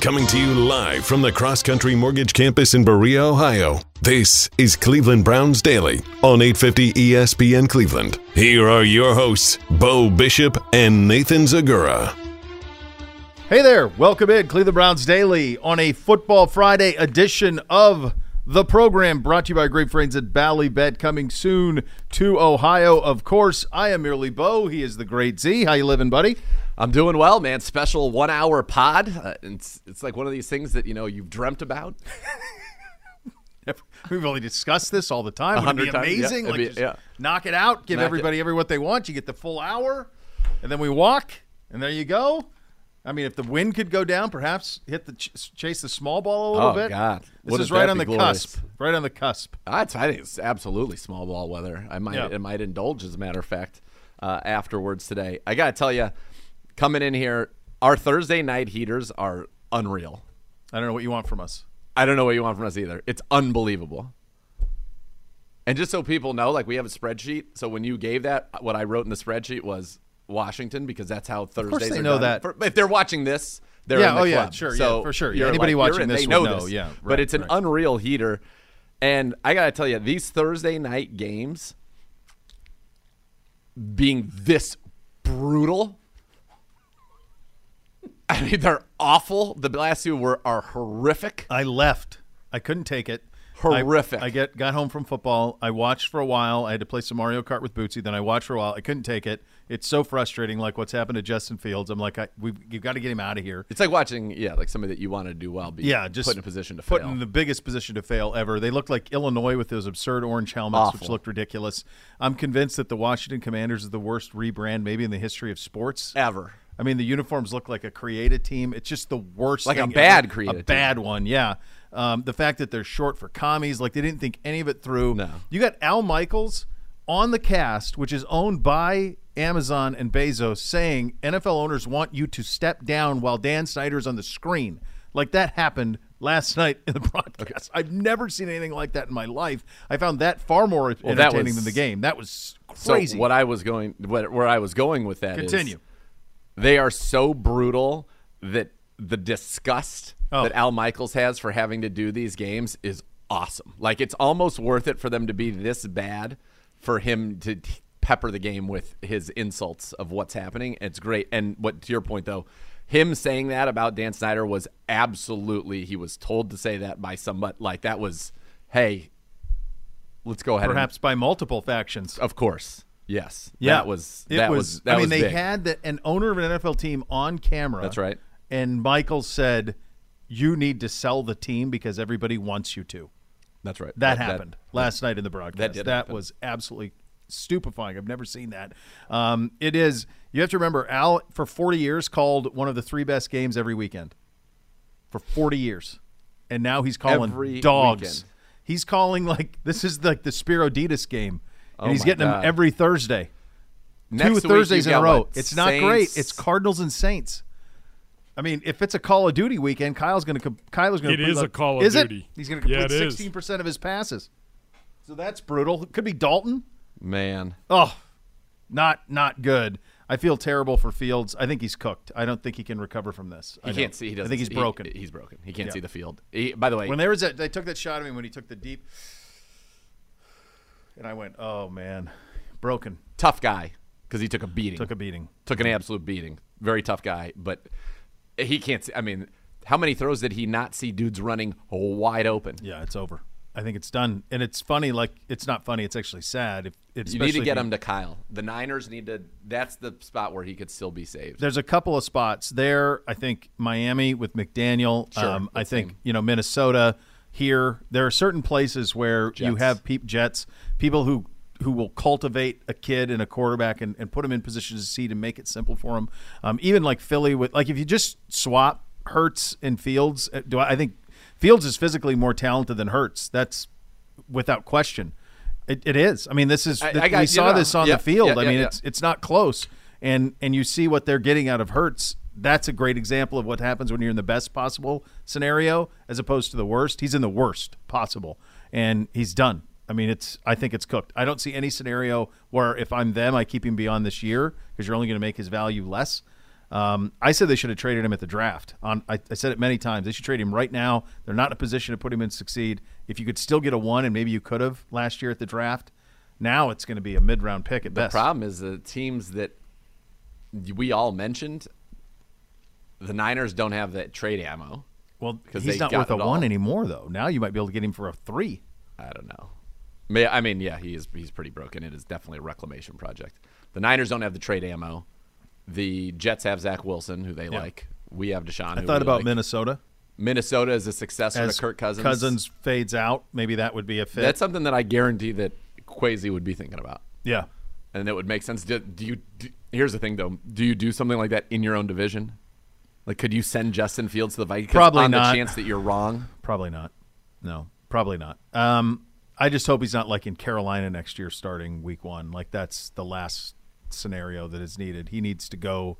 Coming to you live from the Cross Country Mortgage Campus in Berea, Ohio. This is Cleveland Browns Daily on 850 ESPN Cleveland. Here are your hosts, Beau Bishop and Nathan Zegura. Hey there, welcome in Cleveland Browns Daily on a Football Friday edition of the program brought to you by our great friends at Ballybet coming soon to Ohio. Of course, I am merely Beau. He is the great Z. How you living, buddy? I'm doing well, man. Special one hour pod. Uh, it's, it's like one of these things that, you know, you've dreamt about. We've only discussed this all the time. Would it be times, yeah. amazing? Like be- yeah. knock it out, give Knock everybody every what they want. You get the full hour, and then we walk, and there you go. I mean, if the wind could go down, perhaps hit the ch- chase the small ball a little Oh, bit. God. this Wouldn't is right on the glorious? cusp. Right on the cusp. I, I think it's absolutely small ball weather. I might, Yeah. it might indulge, as a matter of fact, uh, afterwards today. I got to tell you, coming in here, our Thursday night heaters are unreal. I don't know what you want from us. I don't know what you want from us either. It's unbelievable. And just so people know, like we have a spreadsheet. So when you gave that, what I wrote in the spreadsheet was Washington because that's how Thursdays they are know done. that. If they're watching this, they're Yeah, in the oh, yeah, club. sure, yeah, for sure. Yeah, anybody like, watching in, this they know know. this. Yeah, right, but it's an right. unreal heater. And I got to tell you, these Thursday night games being this brutal. I mean, they're awful. The last two were are horrific. I left. I couldn't take it. I- Horrific. I, get got home from football. I watched for a while. I had to play some Mario Kart with Bootsy. Then I watched for a while. I couldn't take it. It's so frustrating. Like what's happened to Justin Fields. I'm like, I, we've you've got to get him out of here. It's like watching, yeah, like somebody that you want to do well, be Yeah, just put in a position to put fail. in the biggest position to fail ever. They looked like Illinois with those absurd orange helmets, which looked ridiculous. I'm convinced that the Washington Commanders is the worst rebrand maybe in the history of sports. ever. I mean, the uniforms look like a created team. It's just the worst, Like a bad ever. created a team. bad one. Yeah. Um, the fact that they're short for commies, like they didn't think any of it through. No. You got Al Michaels on the cast, which is owned by Amazon and Bezos, saying NFL owners want you to step down while Dan Snyder's on the screen. Like that happened last night in the broadcast. I've never seen anything like that in my life. I found that far more Well, entertaining was- than the game. That was So crazy. what I was going, what, where I was going with that is Continue. they are so brutal that the disgust Oh. that Al Michaels has for having to do these games is awesome. Like it's almost worth it for them to be this bad for him to pepper the game with his insults of what's happening. It's great. And what to your point though, him saying that about Dan Snyder was absolutely he was told to say that by somebody like that was hey, let's go ahead and Perhaps by multiple factions. of course. Yes. Yeah, That was It that was, that I mean, was they big. had the, an owner of an NFL team on camera. That's right. And Michael said, "You need to sell the team because everybody wants you to." That's right. That, happened last night in the broadcast. That did happen. was absolutely stupefying. I've never seen that. Um, it is. You have to remember, Al for 40 years called one of the three best games every weekend. For 40 years, and now he's calling Every dogs. weekend. He's calling like this is like the Spiro Ditas game, and Oh he's getting them every Thursday Next two Thursdays in a row. what? It's not great. It's Cardinals and Saints. I mean, if it's a Call of Duty weekend, Kyle's going to Kyle's going It to is a Call of is Duty. It? He's going to complete it is. sixteen percent of his passes. So that's brutal. It could be Dalton. man. Oh, not not good. I feel terrible for Fields. I think he's cooked. I don't think he can recover from this. I He don't. can't see. He doesn't. I think he's he- broken. he's broken. He can't Yeah. see the field. He, by the way, when there was that, they took that shot of me when he took the deep, and I went, "Oh man, broken." tough guy because he took a beating. Took a beating. Took an absolute beating. Very tough guy, but he can't see. I mean, how many throws did he not see dudes running wide open? Yeah, it's over. I think it's done, and it's funny. Like it's not funny. It's actually sad. If it's You need to get him to Kyle. The Niners need to. That's the spot where he could still be saved. There's a couple of spots there. I think Miami with McDaniel. Sure, um, I think same. you know Minnesota. Here, there are certain places where you have peep Jets, people who who will cultivate a kid and a quarterback and, and put him in position to succeed and make it simple for him. Um, even like Philly with like if you just swap Hurts and Fields, uh, do I, I think Fields is physically more talented than Hurts. That's without question. It, it is. I mean, this is I- I got- we saw know, this on yeah, the field. yeah, I yeah, mean, it's it's not close. And and you see what they're getting out of Hurts. That's a great example of what happens when you're in the best possible scenario as opposed to the worst. He's in the worst possible, and he's done. I mean, it's. I think it's cooked. I don't see any scenario where if I'm them, I keep him beyond this year because you're only going to make his value less. Um, I said they should have traded him at the draft. On I, I said it many times. They should trade him right now. They're not in a position to put him in succeed. If you could still get a one, and maybe you could have last year at the draft, now it's going to be a mid round pick at The best. The problem is the teams that we all mentioned, the Niners don't have that trade ammo. well, because he's not worth a it all. one anymore, though. Now you might be able to get him for a three. I don't know. May I mean, yeah, he is. He's pretty broken. It is definitely a reclamation project. The Niners don't have the trade ammo. The Jets have Zach Wilson, who they Yeah. like. We have Deshaun. I thought about like. Minnesota Minnesota is a successor as to Kirk Cousins. Cousins fades out. Maybe that would be a fit. That's something that I guarantee that Kwesi would be thinking about, yeah. and it would make sense. Do, do you? Do, here's the thing, though. Do you do something like that in your own division? Like, could you send Justin Fields to the Vikings? Probably on not. the chance that you're wrong. Probably not. No, probably not. Um, I just hope he's not like in Carolina next year, starting week one. Like that's the last scenario that is needed. He needs to go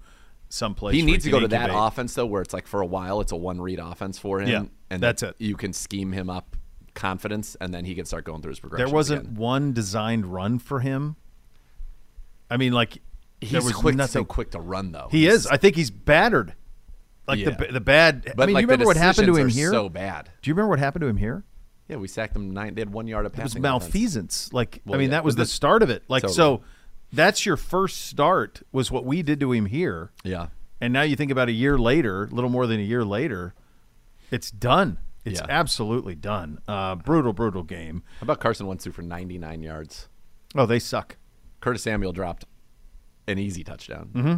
someplace. He needs to go to that offense though, where it's like for a while it's a one read offense for him. Yeah, and that's it. You can scheme him up confidence, and then he can start going through his progression. There wasn't Again. one designed run for him. I mean, like He's was quick, nothing. so quick to run though. He is. I think he's battered. Like Yeah. the the bad. But I mean, like you remember what happened to him here? So bad. Do you remember what happened to him here? Yeah, we sacked them nine. They had one yard of passing. It was offense. malfeasance. Like I mean, yeah, that was the start of it. Like Totally. so, that's your first start. Was what we did to him here. Yeah. And now you think about a year later, a little more than a year later, it's done. It's Yeah. absolutely done. Uh, brutal, brutal game. How about Carson Wentz threw for 99 yards? Oh, they suck. Curtis Samuel dropped an easy touchdown. Mm-hmm.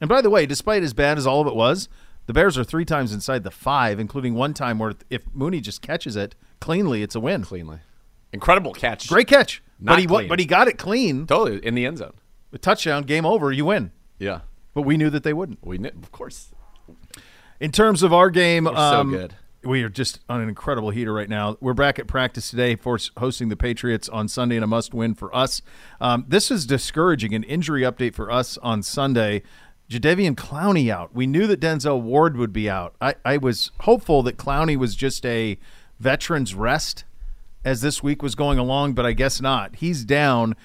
And by the way, despite as bad as all of it was, the Bears are three times inside the five, including one time where if Mooney just catches it cleanly, it's a win. Cleanly. Incredible catch. Great catch. Not but he clean. but he got it clean. Totally in the end zone. A touchdown, game over, you win. Yeah. But we knew that they wouldn't. We kn- of course. In terms of our game, so um, good. We are just on an incredible heater right now. We're back at practice today for hosting the Patriots on Sunday and a must win for us. Um, this is discouraging. An injury update for us on Sunday. Jadeveon Clowney out. We knew that Denzel Ward would be out. I, I was hopeful that Clowney was just a veteran's rest as this week was going along, but I guess not. He's down.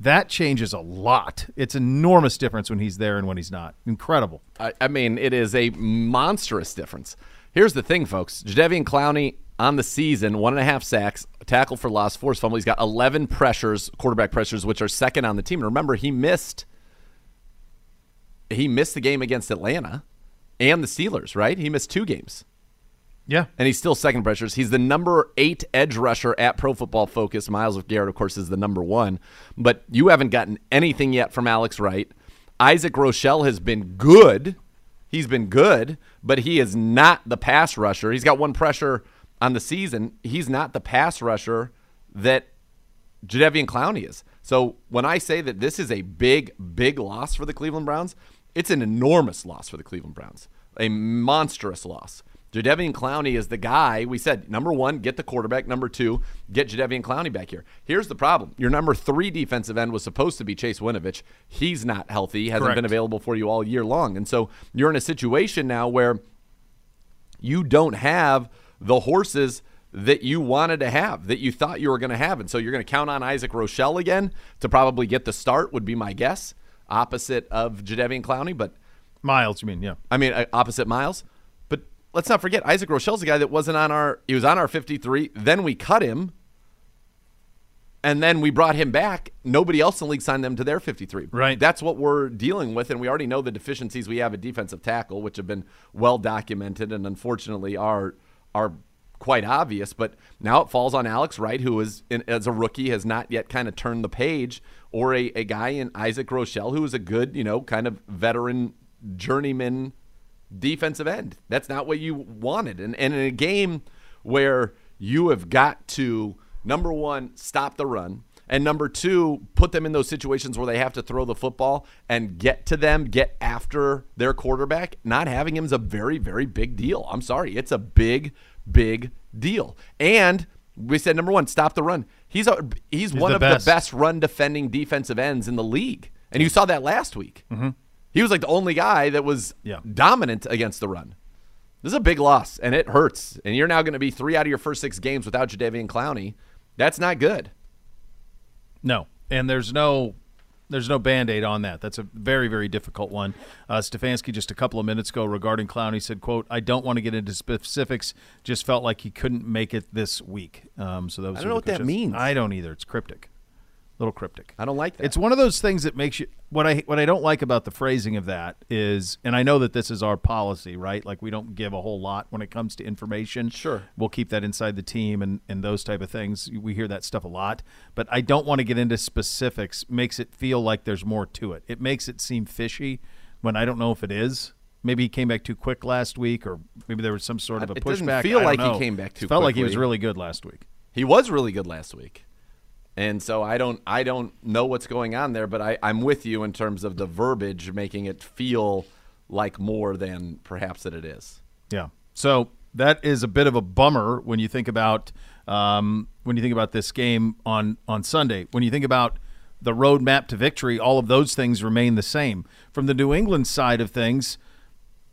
That changes a lot. It's enormous difference when he's there and when he's not. Incredible. I, I mean, it is a monstrous difference. Here's the thing, folks. Jadeveon Clowney on the season, one and a half sacks, tackle for loss, forced fumble. He's got 11 pressures, quarterback pressures, which are second on the team. And remember, he missed. He missed the game against Atlanta and the Steelers, right? He missed two games. Yeah. and he's still second pressures. He's the number eight edge rusher at Pro Football Focus. Myles Garrett, of course, is the number one. But you haven't gotten anything yet from Alex Wright. Isaac Rochell has been good. He's been good, but he is not the pass rusher. He's got one pressure on the season. He's not the pass rusher that Jadeveon Clowney is. So when I say that this is a big, big loss for the Cleveland Browns, it's an enormous loss for the Cleveland Browns, a monstrous loss. Jadeveon Clowney is the guy. We said number one, get the quarterback. Number two, get Jadeveon Clowney back here. Here's the problem: your number three defensive end was supposed to be Chase Winovich. He's not healthy. Hasn't Correct. been available for you all year long, and so you're in a situation now where you don't have the horses that you wanted to have, that you thought you were going to have. And so you're going to count on Isaac Rochell again to probably get the start, would be my guess, opposite of Jadeveon Clowney. But Myles, you mean, yeah. I mean, uh, opposite Myles. Let's not forget, Isaac Rochell's a guy that wasn't on our, he was on our 53. Then we cut him. And then we brought him back. Nobody else in the league signed them to their 53. Right. That's what we're dealing with. And we already know the deficiencies we have at defensive tackle, which have been well documented and unfortunately are, are quite obvious. But now it falls on Alex Wright, who is, in, as a rookie, has not yet kind of turned the page, or a, a guy in Isaac Rochelle, who is a good, you know, kind of veteran journeyman defensive end. That's not what you wanted. And, and in a game where you have got to, number one, stop the run, and number two, put them in those situations where they have to throw the football and get to them, get after their quarterback, not having him is a very, very big deal. I'm sorry. It's a big, big deal. And we said number one, stop the run. He's a, he's, one the of best. the best run defending defensive ends in the league. And you saw that last week. Mm-hmm. He was like the only guy that was Yeah. dominant against the run. This is a big loss, and it hurts. And you're now going to be three out of your first six games without Jadeveon Clowney. That's not good. No, and there's no There's no band aid on that. That's a very, very difficult one. Uh, Stefanski just a couple of minutes ago regarding Clowney said, "quote I don't want to get into specifics. Just felt like he couldn't make it this week." Um, so that was I don't know what that means. I don't either. It's cryptic little cryptic. I don't like that. It's one of those things that makes you what I what I don't like about the phrasing of that is, and I know that this is our policy, right? Like we don't give a whole lot when it comes to information. Sure, we'll keep that inside the team and and those type of things. We hear that stuff a lot, but I don't want to get into specifics. Makes it feel like there's more to it. It makes it seem fishy when I don't know if it is. Maybe he came back too quick last week, or maybe there was some sort of a it pushback. Doesn't feel like know. he came back too. It felt quickly. like he was really good last week. He was really good last week. And so I don't I don't know what's going on there, but I, I'm with you in terms of the verbiage making it feel like more than perhaps that it is. Yeah. So that is a bit of a bummer when you think about um, when you think about this game on on Sunday. When you think about the roadmap to victory, all of those things remain the same. From the New England side of things,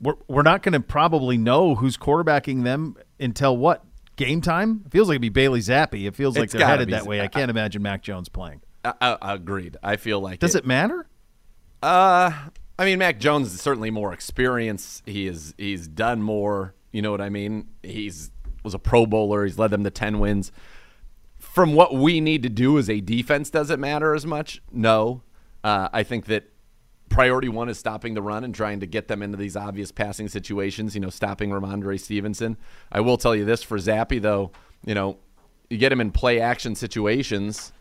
we're, we're not going to probably know who's quarterbacking them until what game time? It feels like it'd be Bailey Zappe. It feels like It's they're headed that Z- way. I can't imagine Mac Jones playing. I, I, agreed. I feel like Does it matter? Uh, I mean, Mac Jones is certainly more experienced. He is he's done more. You know what I mean? He's was a Pro Bowler. He's led them to ten wins. From what we need to do as a defense, does it matter as much? No. Uh, I think that priority one is stopping the run and trying to get them into these obvious passing situations. You know, stopping Rhamondre Stevenson. I will tell you this for Zappe, though. You know, you get him in play action situations.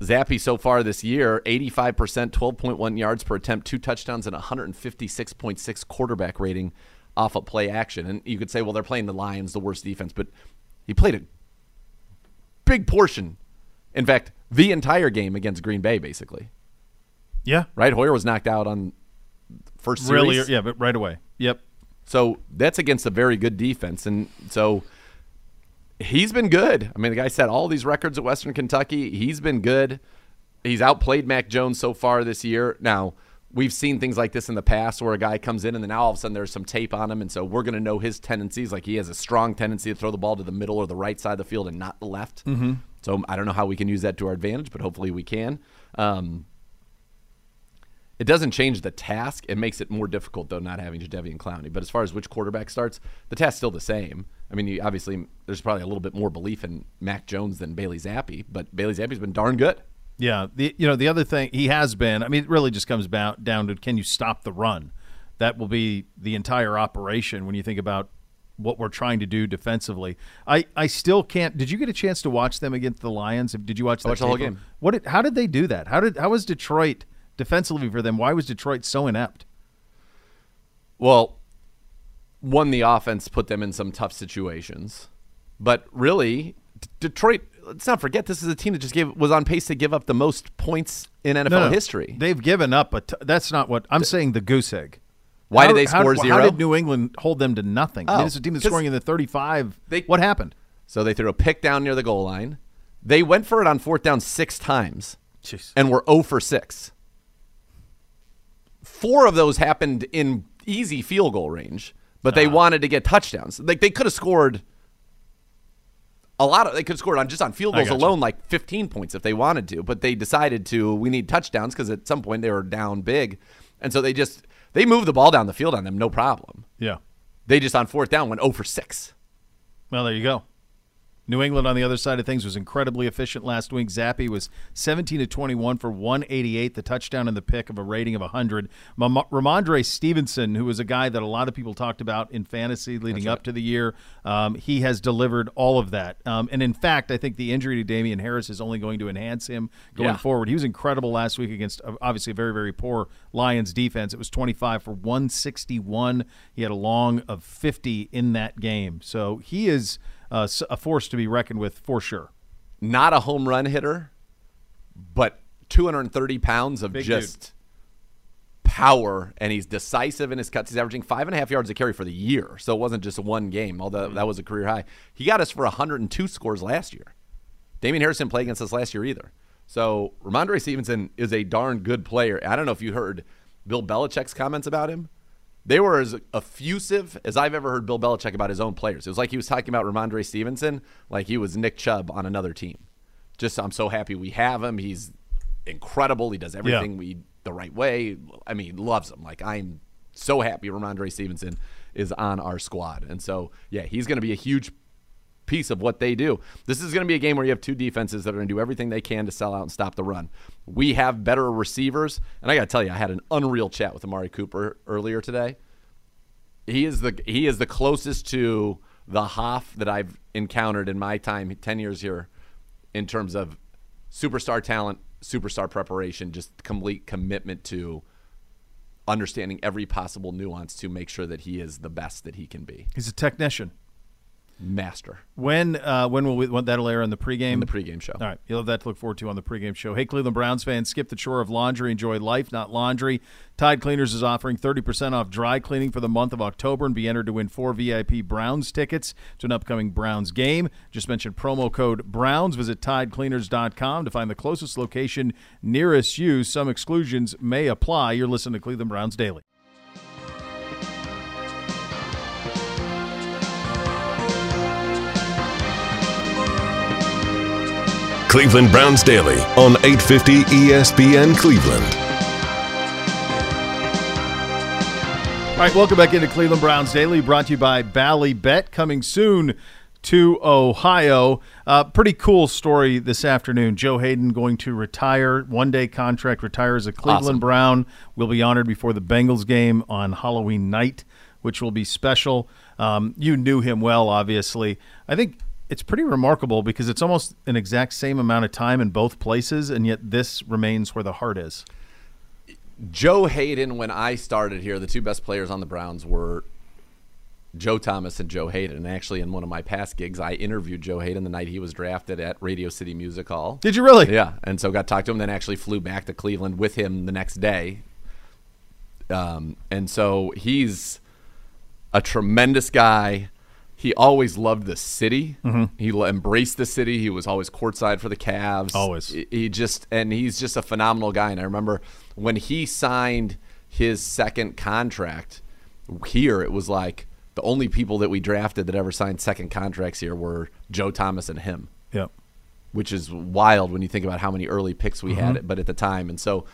Zappe so far this year, 85%, 12.1 yards per attempt, two touchdowns, and 156.6 quarterback rating off of play action. And you could say, well, they're playing the Lions, the worst defense, but he played a big portion. In fact, the entire game against Green Bay, basically. Yeah. Right? Hoyer was knocked out on first series. Really? Yeah, but right away. Yep. So that's against a very good defense. And so he's been good. I mean, the guy set all these records at Western Kentucky. He's been good. He's outplayed Mac Jones so far this year. Now, we've seen things like this in the past where a guy comes in and then now all of a sudden there's some tape on him. And so we're going to know his tendencies. Like he has a strong tendency to throw the ball to the middle or the right side of the field and not the left. Mm-hmm. So I don't know how we can use that to our advantage, but hopefully we can. Um, it doesn't change the task. It makes it more difficult, though, not having Jadeveon Clowney. But as far as which quarterback starts, the task's still the same. I mean, you, obviously, there's probably a little bit more belief in Mac Jones than Bailey Zappe, but Bailey Zappe's been darn good. Yeah, the you know the other thing he has been. I mean, it really just comes down down to can you stop the run? That will be the entire operation when you think about what we're trying to do defensively. I, I still can't. Did you get a chance to watch them against the Lions? Did you watch that watched the whole game. What? Did, how did they do that? How did how was Detroit defensively for them? Why was Detroit so inept? Well, one, the offense put them in some tough situations, but really, D- Detroit. Let's not forget this is a team that just gave was on pace to give up the most points in NFL No, no. history. They've given up a. T- that's not what I'm saying. The goose egg. Why How- did they how- score How zero? did New England hold them to nothing? I mean, Oh, it's a team that's scoring in the 35. they- what happened? So they threw a pick down near the goal line. They went for it on fourth down six times Jeez. and were 0 for 6. Four of those happened in easy field goal range, but they ah. wanted to get touchdowns. Like they could have scored a lot of they could have scored on just on field goals alone like 15 points if they wanted to, but they decided to we need touchdowns cuz at some point they were down big. And so they just they moved the ball down the field on them no problem. Yeah. They just on fourth down went 0 for 6. Well, there you go. New England on the other side of things was incredibly efficient last week. Zappe was 17 to 21 for 188, the touchdown and the pick of a rating of 100. Rhamondre Stevenson, who was a guy that a lot of people talked about in fantasy leading up to the year, um, he has delivered all of that. Um, and in fact, I think the injury to Damien Harris is only going to enhance him going Yeah. forward. He was incredible last week against uh, obviously a very, very poor Lions defense. It was 25 for 161. He had a long of 50 in that game. So he is uh, a force to be reckoned with for sure. not a home run hitter, but 230 pounds of Big just power, and he's decisive in his cuts. He's averaging five and a half yards a carry for the year, so it wasn't just one game, although that was a career high. He got us for 102 scores last year. Damien Harrison didn't against us last year either. So Rhamondre Stevenson is a darn good player. I don't know if you heard Bill Belichick's comments about him. They were as effusive as I've ever heard Bill Belichick about his own players. It was like he was talking about Rhamondre Stevenson like he was Nick Chubb on another team. Just I'm so happy we have him. He's incredible. He does everything we the right way. I mean, loves him. Like I'm so happy Rhamondre Stevenson is on our squad. And so, yeah, he's going to be a huge piece of what they do. This is going to be a game where you have two defenses that are going to do everything they can to sell out and stop the run. We have better receivers, and I got to tell you, I had an unreal chat with Amari Cooper earlier today. He is the he is the closest to the Hoff that I've encountered in my time 10 years here in terms of superstar talent, superstar preparation, just complete commitment to understanding every possible nuance to make sure that he is the best that he can be. He's a technician. Master. When uh, when will we want that'll air in the pregame? In the pregame show. All right, you'll have that to look forward to on the pregame show. Hey, Cleveland Browns fans, skip the chore of laundry, enjoy life, not laundry. Tide Cleaners is offering 30% off dry cleaning for the month of October and be entered to win four VIP Browns tickets to an upcoming Browns game. Just mention promo code Browns. Visit TideCleaners.com to find the closest location nearest you. Some exclusions may apply. You're listening to Cleveland Browns Daily. Cleveland Browns Daily on 850 ESPN Cleveland. All right, welcome back into Cleveland Browns Daily, brought to you by Bally Bet, coming soon to Ohio. Uh, pretty cool story this afternoon. Joe Haden going to retire, one day contract, retire as a Cleveland Awesome. Brown. Will be honored before the Bengals game on Halloween night, which will be special. Um, you knew him well, obviously. I think it's pretty remarkable because it's almost an exact same amount of time in both places, and yet this remains where the heart is. Joe Haden, when I started here, the two best players on the Browns were Joe Thomas and Joe Haden. And actually, in one of my past gigs, I interviewed Joe Haden the night he was drafted at Radio City Music Hall. Did you really? Yeah, and so got to talk to him. Then actually flew back to Cleveland with him the next day. Um, and so he's a tremendous guy. He always loved the city. Mm-hmm. He embraced the city. He was always courtside for the Cavs. Always. He- just and he's just a phenomenal guy. And I remember when he signed his second contract here, it was like the only people that we drafted that ever signed second contracts here were Joe Thomas and him Yep. which is wild when you think about how many early picks we had, mm-hmm. but at the time, and so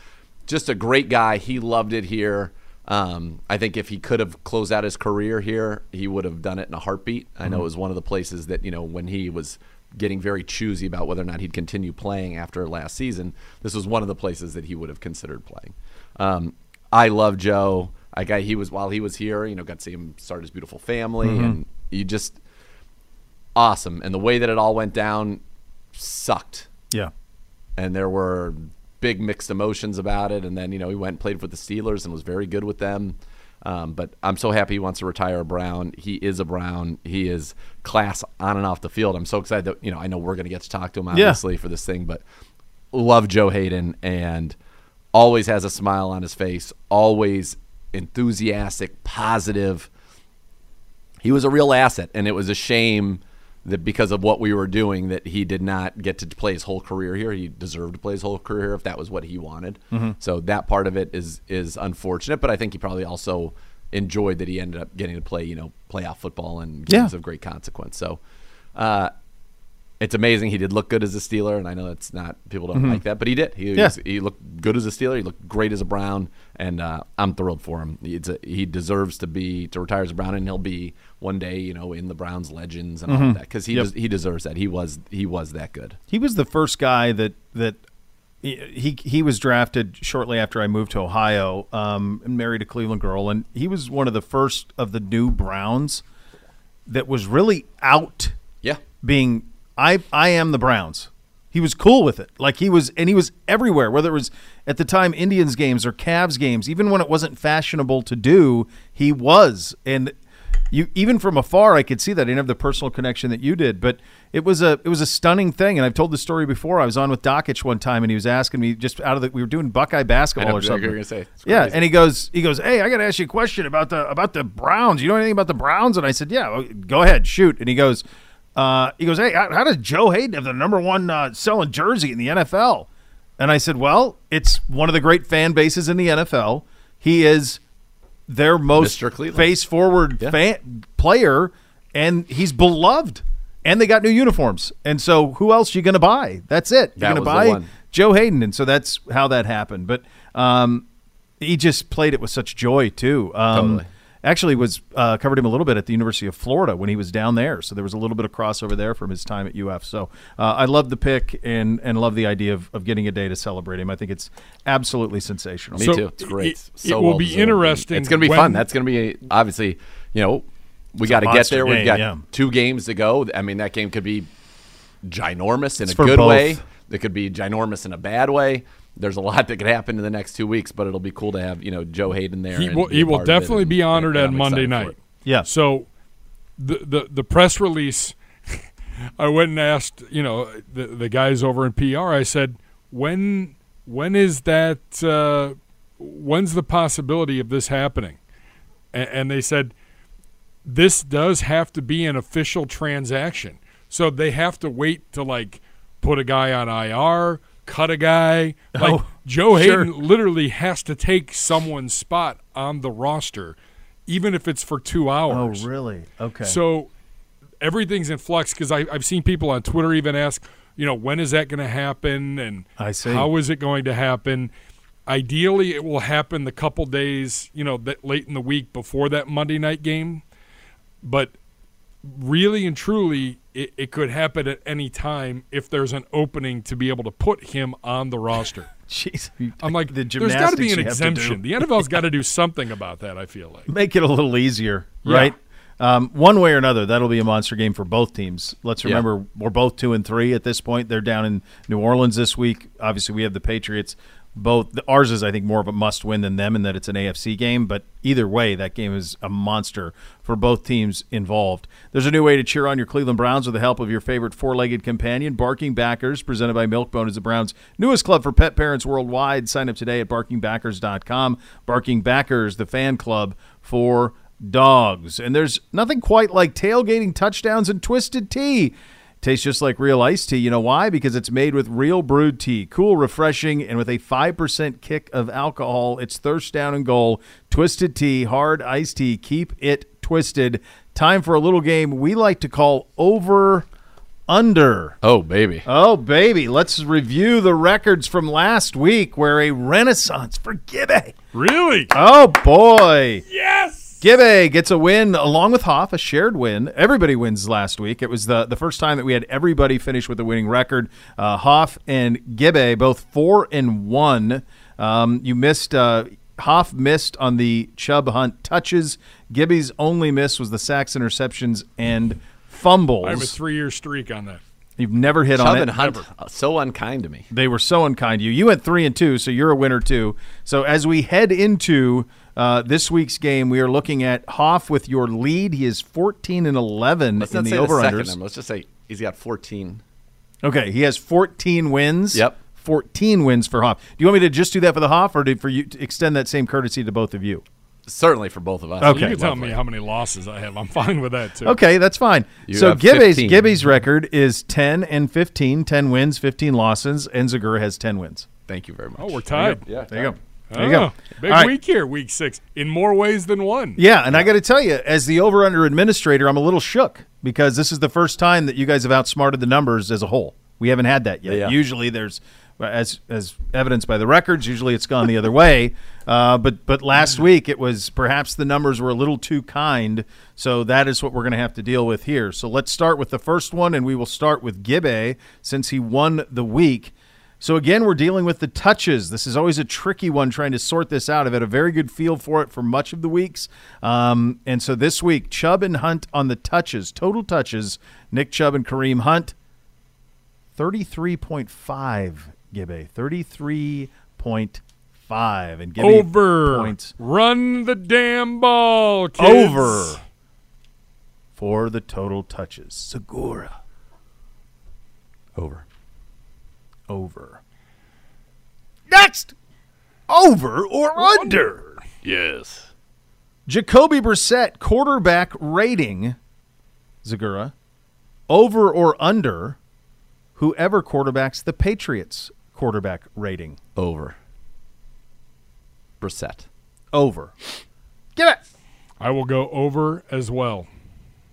just a great guy. He loved it here. Um, I think if he could have closed out his career here, he would have done it in a heartbeat. I know it was one of the places that you know when he was getting very choosy about whether or not he'd continue playing after last season. This was one of the places that he would have considered playing. Um, I love Joe. I got he was while he was here. You know, got to see him start his beautiful family, and you just awesome. And the way that it all went down sucked. Yeah. And there were big mixed emotions about it. And then, you know, he went and played for the Steelers and was very good with them. Um, but I'm so happy he wants to retire a Brown. He is a Brown. He is class on and off the field. I'm so excited that, you know, I know we're going to get to talk to him, obviously, for this thing, but love Joe Haden and always has a smile on his face, always enthusiastic, positive he was a real asset, and it was a shame that because of what we were doing, that he did not get to play his whole career here. He deserved to play his whole career here if that was what he wanted. So that part of it is is unfortunate, but I think he probably also enjoyed that he ended up getting to play, you know, playoff football and games Yeah. of great consequence. So. Uh, it's amazing. He did look good as a Steeler, and I know that's not people don't like that, but he did. He Yeah. he looked good as a Steeler. He looked great as a Brown, and uh, I'm thrilled for him. It's a, he deserves to be to retire as a Brown, and he'll be one day, you know, in the Browns legends and all of that because he Yep. des- he deserves that. He was he was that good. He was the first guy that that he he was drafted shortly after I moved to Ohio um, and married a Cleveland girl, and he was one of the first of the new Browns that was really out Yeah, being I I am the Browns. He was cool with it. Like he was and he was everywhere, whether it was at the time Indians games or Cavs games, even when it wasn't fashionable to do, he was. And you even from afar I could see that. I didn't have the personal connection that you did, but it was a it was a stunning thing. And I've told the story before. I was on with Dakich one time and he was asking me just out of the we were doing Buckeye basketball or something. you're say. Yeah, and he goes, he goes, hey, I got to ask you a question about the about the Browns. You know anything about the Browns? And I said, yeah, go ahead, shoot. And he goes, uh, he goes, hey, how, does Joe Haden have the number one uh, selling jersey in the NFL? And I said, well, it's one of the great fan bases in the NFL. He is their most face forward Yeah. fan player, and he's beloved. And they got new uniforms. And so, who else are you going to buy? That's it. You're That going to buy. Joe Haden, and so that's how that happened. But um, he just played it with such joy too. Um, Totally. Actually, was uh, covered him a little bit at the University of Florida when he was down there, so there was a little bit of crossover there from his time at UF. So uh, I love the pick and and love the idea of, of getting a day to celebrate him. I think it's absolutely sensational. Me So too. It's great. it- so it will well be deserved. interesting It's going to be when- fun. That's going to be obviously, you know, we got to get there. We've game, got yeah. two games to go. I mean, that game could be ginormous in It's a good both. way. It could be ginormous in a bad way. There's a lot that could happen in the next two weeks, but it'll be cool to have you know Joe Haden there. He will, he will part of it, definitely and- be honored on Monday night. Yeah. So the the the press release, I went and asked you know the the guys over in PR. I said when when is that? Uh, when's the possibility of this happening? And, and they said this does have to be an official transaction. So they have to wait to like put a guy on IR, cut a guy. Like Oh, Joe sure. Haden literally has to take someone's spot on the roster, even if it's for two hours. Oh, really? Okay. So everything's in flux because I've seen people on Twitter even ask, you know, when is that going to happen and I see. how is it going to happen? Ideally, it will happen the couple days, you know, that late in the week before that Monday night game. But really and truly, it, it could happen at any time if there's an opening to be able to put him on the roster. Jeez, I'm like, the there's got to be an you have to do. exemption. The NFL's got to do something about that. I feel like. make it a little easier, Yeah. right? Um, one way or another, that'll be a monster game for both teams. Let's Yeah. remember we're both two and three at this point. They're down in New Orleans this week. Obviously, we have the Patriots. Both ours is, I think, more of a must-win than them, in that it's an AFC game. But either way, that game is a monster for both teams involved. There's a new way to cheer on your Cleveland Browns with the help of your favorite four-legged companion, Barking Backers, presented by Milkbone, is the Browns' newest club for pet parents worldwide. Sign up today at barkingbackers.com. Barking Backers, the fan club for dogs. And there's nothing quite like tailgating touchdowns and twisted tea. Tastes just like real iced tea. You know why? Because it's made with real brewed tea. Cool, refreshing, and with a 5% kick of alcohol. It's thirst down and goal. Twisted tea, hard iced tea. Keep it twisted. Time for a little game we like to call over under. Oh baby, Oh, baby. Let's review the records from last week where a renaissance for Gibby. Really? Oh, boy. Yes. Gibbe gets a win along with Hoff, a shared win. Everybody wins last week. It was the, the first time that we had everybody finish with a winning record. Uh, Hoff and Gibbe both four and one. Um, you missed. Uh, Hoff missed on the Chubb Hunt touches. Gibby's only miss was the sacks, interceptions, and fumbles. I have a three-year streak on that. You've never hit on it. and Hunt, uh, so unkind to me. They were so unkind to you. You went three and two, so you're a winner too. So as we head into uh, this week's game, we are looking at Hoff with your lead. He is 14 and 11 Let's in the say over unders. Let's just say he's got 14. Okay, he has 14 wins. Yep. 14 wins for Hoff. Do you want me to just do that for the Hoff, or do, for you to extend that same courtesy to both of you? Certainly for both of us. Okay. You can tell Lovely. me how many losses I have. I'm fine with that too. Okay, that's fine. You so Gibby's 15. Gibby's record is 10 and 15, 10 wins, 15 losses, and Zegura has 10 wins. Thank you very much. Oh, we're tied. Yeah, There you go. Oh, There you go. Big All right. week here, week six, in more ways than one. Yeah, and I got to tell you, as the over under administrator, I'm a little shook because this is the first time that you guys have outsmarted the numbers as a whole. We haven't had that yet. Yeah. Usually, there's as as evidenced by the records. Usually, it's gone the other way. Uh, but but last week it was perhaps the numbers were a little too kind. So that is what we're going to have to deal with here. So let's start with the first one, and we will start with Gibbe since he won the week. So again, we're dealing with the touches. This is always a tricky one trying to sort this out. I've had a very good feel for it for much of the weeks. Um, and so this week, Chubb and Hunt on the touches, total touches. Nick Chubb and Kareem Hunt, 33.5, Gibbe. 33.5. And Gibbe Over. points Run the damn ball, kids. over for the total touches. Zegura. Over. Over. Next! Over or under? Yes. Jacoby Brissett quarterback rating, Zegura, over or under whoever quarterbacks the Patriots quarterback rating. Over. Brissett. Over. Give it. I will go over as well.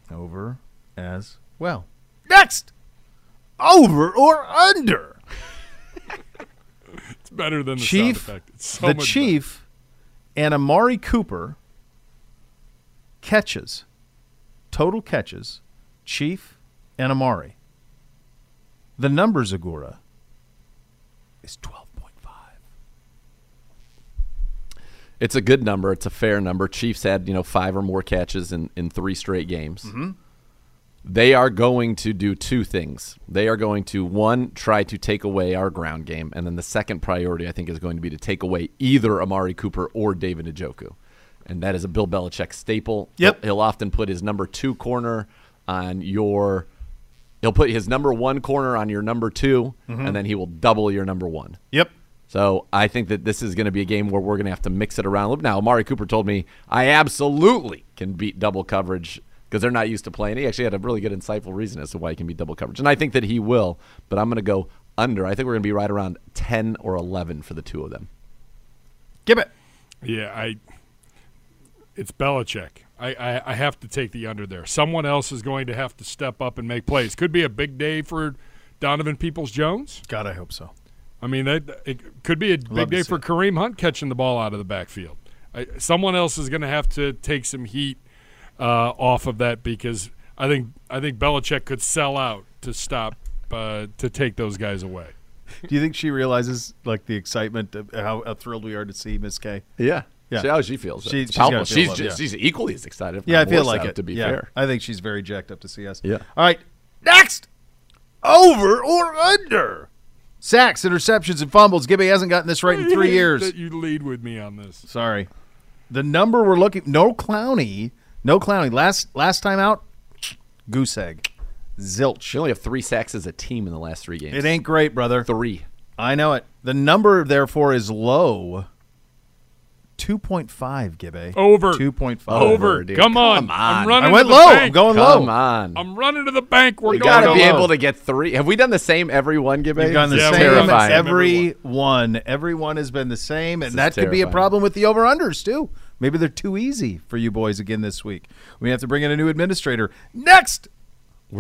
Over as well. Next. Over or under better than the Chief, sound effect. It's so the much Chief, and Amari Cooper catches, total catches, Chief and Amari. The number Zegura is twelve point five. It's a good number. It's a fair number. Chiefs had you know five or more catches in, in three straight games. Mm-hmm. They are going to do two things. They are going to one try to take away our ground game, and then the second priority I think is going to be to take away either Amari Cooper or David Njoku, and that is a Bill Belichick staple. Yep. He'll, he'll often put his number two corner on your. He'll put his number one corner on your number 2 Mm-hmm. and then he will double your number one. Yep. So I think that this is going to be a game where we're going to have to mix it around. Now, Amari Cooper told me I absolutely can beat double coverage because they're not used to playing. He actually had a really good, insightful reason as to why he can be double coverage, and I think that he will. But I'm going to go under. I think we're going to be right around 10 or 11 for the two of them. Give it. Yeah, I. It's Belichick. I, I I have to take the under there. Someone else is going to have to step up and make plays. Could be a big day for Donovan Peoples Jones. God, I hope so. I mean, that it could be a big to day for it. Kareem Hunt catching the ball out of the backfield. I, someone else is going to have to take some heat uh, off of that because I think I think Belichick could sell out to stop uh, to take those guys away. Do you think she realizes like the excitement of how, how thrilled we are to see Miss K? Yeah. Yeah. See how she feels. She- It's she's gotta palpable. feel she's, just, yeah. she's equally as excited. if Yeah, I feel like it. To be yeah. fair. I think she's very jacked up to see us. Yeah. All right. Next. Over or under? Sacks, interceptions, and fumbles. Gibby hasn't gotten this right in three years. that you lead with me on this. Sorry. The number we're looking no Clowney. No clowning. Last last time out, goose egg. Zilch. She only have three sacks as a team in the last three games. It ain't great, brother. three. I know it. The number therefore is low. 2.5, Gibby. Over. 2.5. Over. dude. Come on. Come on. I'm running I went to the low. bank. I'm going low. Come low. on. I'm running to the bank. We're we going got to go be low. able to get three. Have we done the same every one, Gibby? You've gone the Yeah, same we're terrifying. every one. Every one has been the same, and is that could be a terrifying. problem with the over unders too. Maybe they're too easy for you boys again this week. We have to bring in a new administrator next.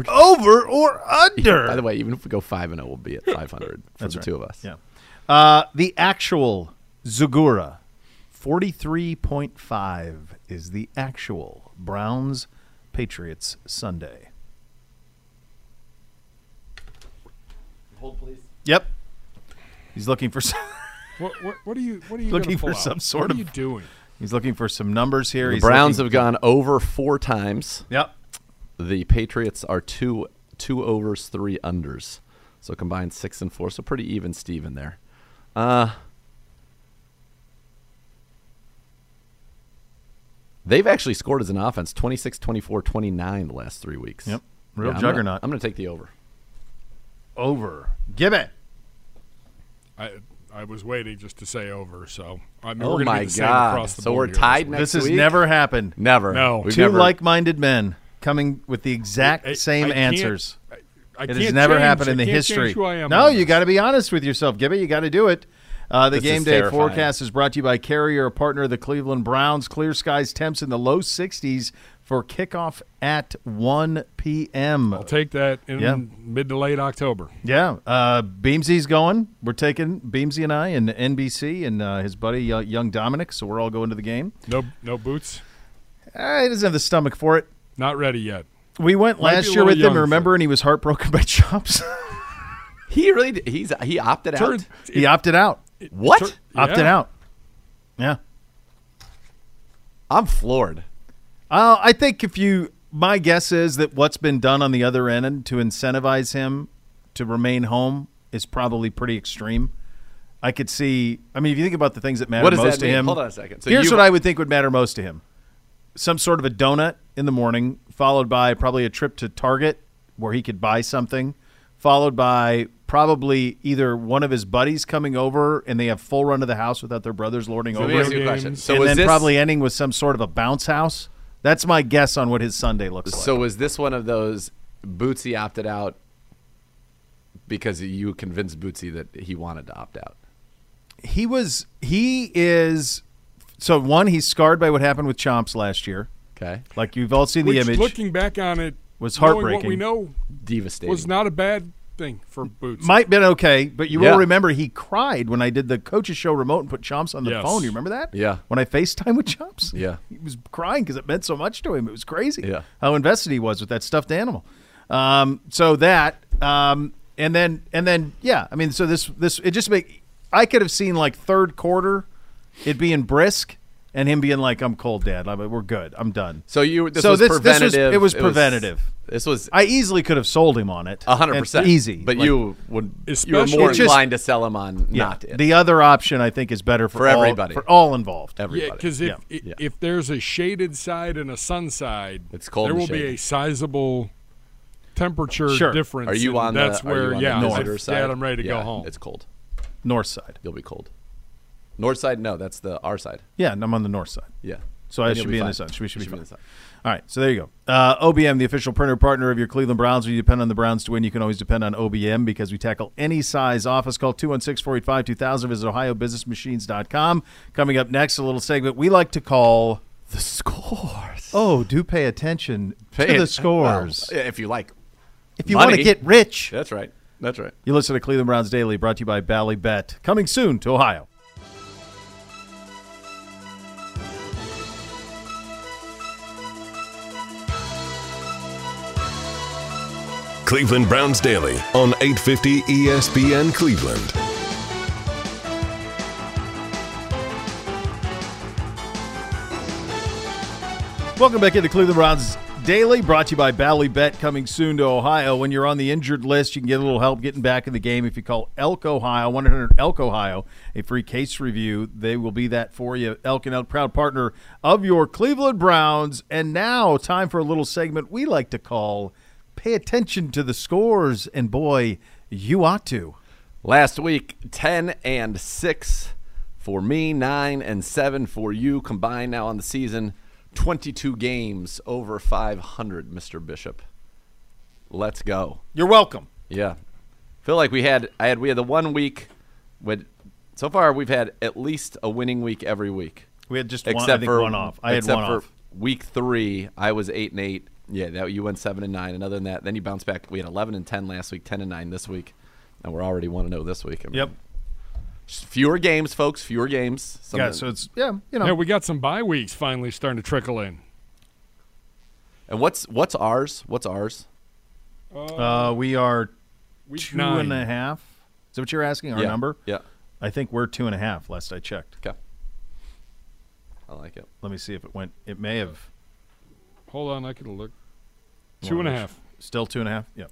over or under? By the way, even if we go five and zero, we'll be at five hundred for That's the right. two of us. Yeah. Uh, the actual Zegura, forty-three point five is the actual Browns Patriots Sunday. Hold, please. Yep. He's looking for some, What, what, what are you? What are you Looking for out? some sort what of- are you doing? He's looking for some numbers here. The He's Browns have gone over four times. Yep. The Patriots are two two overs, three unders. So combined six and four. So pretty even Steven there. Uh They've actually scored as an offense 26, 24, 29 the last three weeks. Yep. Real I'm juggernaut. I'm going to take the over. Over. Give it. I I was waiting just to say over. So I mean, Oh we're gonna my be the same God. across the So board we're tied this next This has never happened. Never. No. We've Two never- like-minded men coming with the exact I- same I answers. I, I It has never change- happened in I the can't history. who I am no, you got to be honest with yourself, Gibby. You got to do it. Uh, the This game day terrifying. forecast is brought to you by Carrier, a partner of the Cleveland Browns. Clear skies, temps in the low 60s for kickoff at 1 p.m. I'll take that in Yeah. mid to late October. Yeah, uh, Beamsy's going. We're taking Beamsy and I and NBC and uh, his buddy uh, young Dominic. So we're all going to the game. No no boots. Uh, he doesn't have the stomach for it. Not ready yet. We went Might last year with him, remember, and he was heartbroken by Chomps. He really did- he's he opted out. Turn- he opted out. What? Tur- Opted yeah. out. Yeah. I'm floored. Uh, I think if you, my guess is that what's been done on the other end to incentivize him to remain home is probably pretty extreme. I could see. I mean, if you think about the things that matter What does most that to him, Hold on a second. So here's you- what I would think would matter most to him: some sort of a donut in the morning, followed by probably a trip to Target where he could buy something, followed by probably either one of his buddies coming over and they have full run of the house without their brothers lording So over let me ask him you a question. games. So and then this, probably ending with some sort of a bounce house. That's my guess on what his Sunday looks like. So was this one of those Bootsy opted out because you convinced Bootsy that he wanted to opt out? he was he is so one he's scarred by what happened with Chomps last year. Okay. Like you've all seen the image. looking back on it, Was knowing What heartbreaking. we know Devastating. was not a bad thing for Boots. Might been okay, but you Yeah. will remember he cried when I did the coaches show remote and put Chomps on the Yes. phone. You remember that? Yeah. When I FaceTime with Chomps? Yeah. He was crying because it meant so much to him. It was crazy. Yeah. How invested he was with that stuffed animal. Um, so that, um, and then, and then, yeah. I mean, so this, this, it just make. I could have seen like third quarter, it being brisk, and him being like, "I'm cold, Dad. I'm, we're good. I'm done." So you this So was this- this was- preventative. it was preventative. This was I easily could have sold him on it. a hundred And percent easy, But Like, you would you were more It's just- inclined to sell him on Yeah. not it. The other option, I think, is better for, For all- everybody. for all involved. Everybody. Yeah, because if Yeah. i- Yeah. if there's a shaded side and a sun side, It's cold There and will be a sizable temperature Sure. difference. Are you and on the- That's are you where on yeah, visitor if, side? Dad, I'm ready to Yeah, go home. It's cold. North side. You'll be cold. North side? No, that's the our side. Yeah, and I'm on the north side. Yeah. So I Then should you'll be in fine. the sun. Should, we should, You be in fine. the sun. All right, so there you go. Uh, OBM, the official printer partner of your Cleveland Browns. When you depend on the Browns to win, you can always depend on OBM because we tackle any size office. Call 216 485 2000. Visit OhioBusinessMachines.com. Coming up next, a little segment we like to call The scores. Oh, do pay attention Pay to it- the scores. Well, if you like. if you want to money. get rich, That's right. That's right. you listen to Cleveland Browns Daily, brought to you by Bally Bet. Coming soon to Ohio. Cleveland Browns Daily on E 850 ESPN Cleveland. Welcome back into Cleveland Browns Daily, brought to you by Bally Bet, coming soon to Ohio. When you're on the injured list, you can get a little help getting back in the game if you call Elk Ohio, 100 Elk Ohio, a free case review. They will be that for you. Elk and Elk, proud partner of your Cleveland Browns. And now, time for a little segment we like to call Pay Attention to the Scores. And boy, you ought to. Last week, 10 and 6 for me, 9 and 7 for you combined now on the season. 22 games over 500, Mr. Bishop. Let's go. You're welcome. Yeah. Feel like we had I had we had the one week with so far we've had at least a winning week every week. We had just one, Except I think for one off. I had except one for off. week 3, I was 8 and 8. Yeah, that you went 7 and 9 and other than that, then you bounced back. We had 11 and 10 last week, 10 and 9 this week. And we're already 1 to 0 this week. I mean, Yep. Fewer games, folks, fewer games. Some- Yeah, so it's, yeah, you know. yeah, we got some bye weeks finally starting to trickle in. And what's what's ours? What's ours? uh, we are Week two nine. and a half. Is that what you're asking? Our yeah. number? Yeah. I think we're two and a half. Last I checked. Okay. I like it. Let me see if it went. It may have Hold on, I could look. Two and a half. still two and a half. Yeah.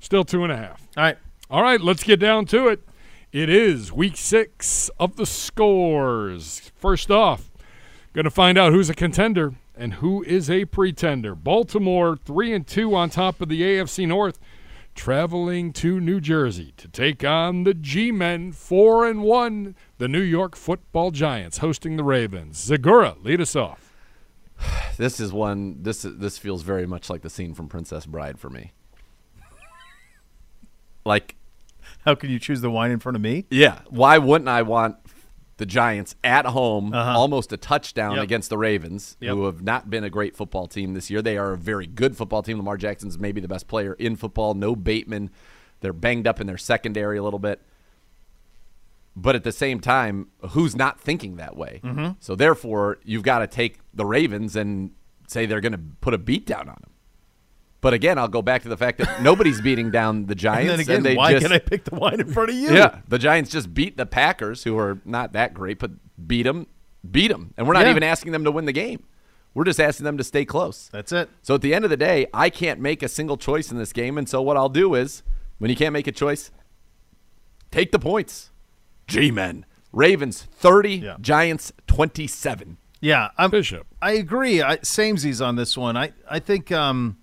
Still two and a half. All right. All right, let's get down to it. It is week six of the scores. First off, going to find out who's a contender and who is a pretender. Baltimore three and two on top of the AFC North, traveling to New Jersey to take on the G-men four and one. The New York Football Giants hosting the Ravens. Zegura, lead us off. This is one. This this feels very much like the scene from Princess Bride for me. like, How can you choose the wine in front of me? yeah, why wouldn't I want the Giants at home, Uh-huh. almost a touchdown Yep. against the Ravens, Yep. who have not been a great football team this year? They are a very good football team. Lamar Jackson's maybe the best player in football. No Bateman. They're banged up in their secondary a little bit. But at the same time, who's not thinking that way? Mm-hmm. So therefore, you've got to take the Ravens and say they're going to put a beat down on them. But again, I'll go back to the fact that nobody's beating down the And Giants. then again, they why just, can I pick the wine in front of you? yeah, the Giants just beat the Packers, who are not that great, but beat them, beat them, and we're not Yeah. even asking them to win the game. We're just asking them to stay close. That's it. So at the end of the day, I can't make a single choice in this game, and so what I'll do is, when you can't make a choice, take the points. G-men, Ravens thirty, Yeah. Giants twenty-seven. Yeah, I'm, Bishop. I agree. I, samesies on this one. I I think um,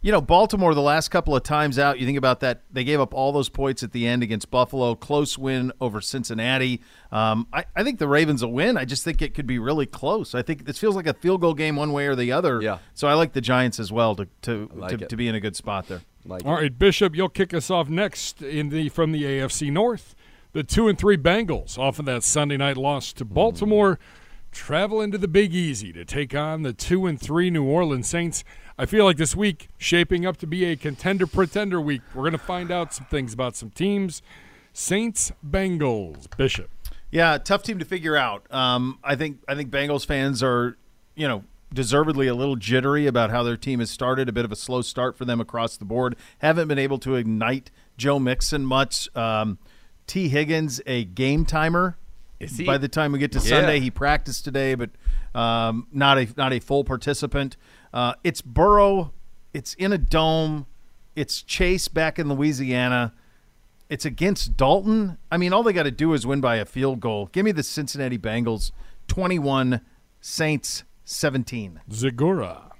you know Baltimore the last couple of times out. You think about that. They gave up all those points at the end against Buffalo. Close win over Cincinnati. Um, I I think the Ravens will win. I just think it could be really close. I think this feels like a field goal game one way or the other. Yeah. So I like the Giants as well to to like to, to be in a good spot there. Like All right, Bishop, you'll kick us off next in the from the AFC North. The two and three Bengals off of that Sunday night loss to Baltimore travel into the Big Easy to take on the two and three New Orleans Saints. I feel like this week shaping up to be a contender pretender week. We're going to find out some things about some teams. Saints Bengals Bishop. Yeah, tough team to figure out. Um, I think I think Bengals fans are, you know, deservedly a little jittery about how their team has started. A bit of a slow start for them across the board. Haven't been able to ignite Joe Mixon much. Um, Tee Higgins, a game timer. Is he? By the time we get to Yeah. Sunday, he practiced today, but um, not a not a full participant. Uh, it's Burrow. It's in a dome. It's Chase back in Louisiana. It's against Dalton. I mean, all they got to do is win by a field goal. Give me the Cincinnati Bengals, twenty-one, Saints seventeen. Zegura.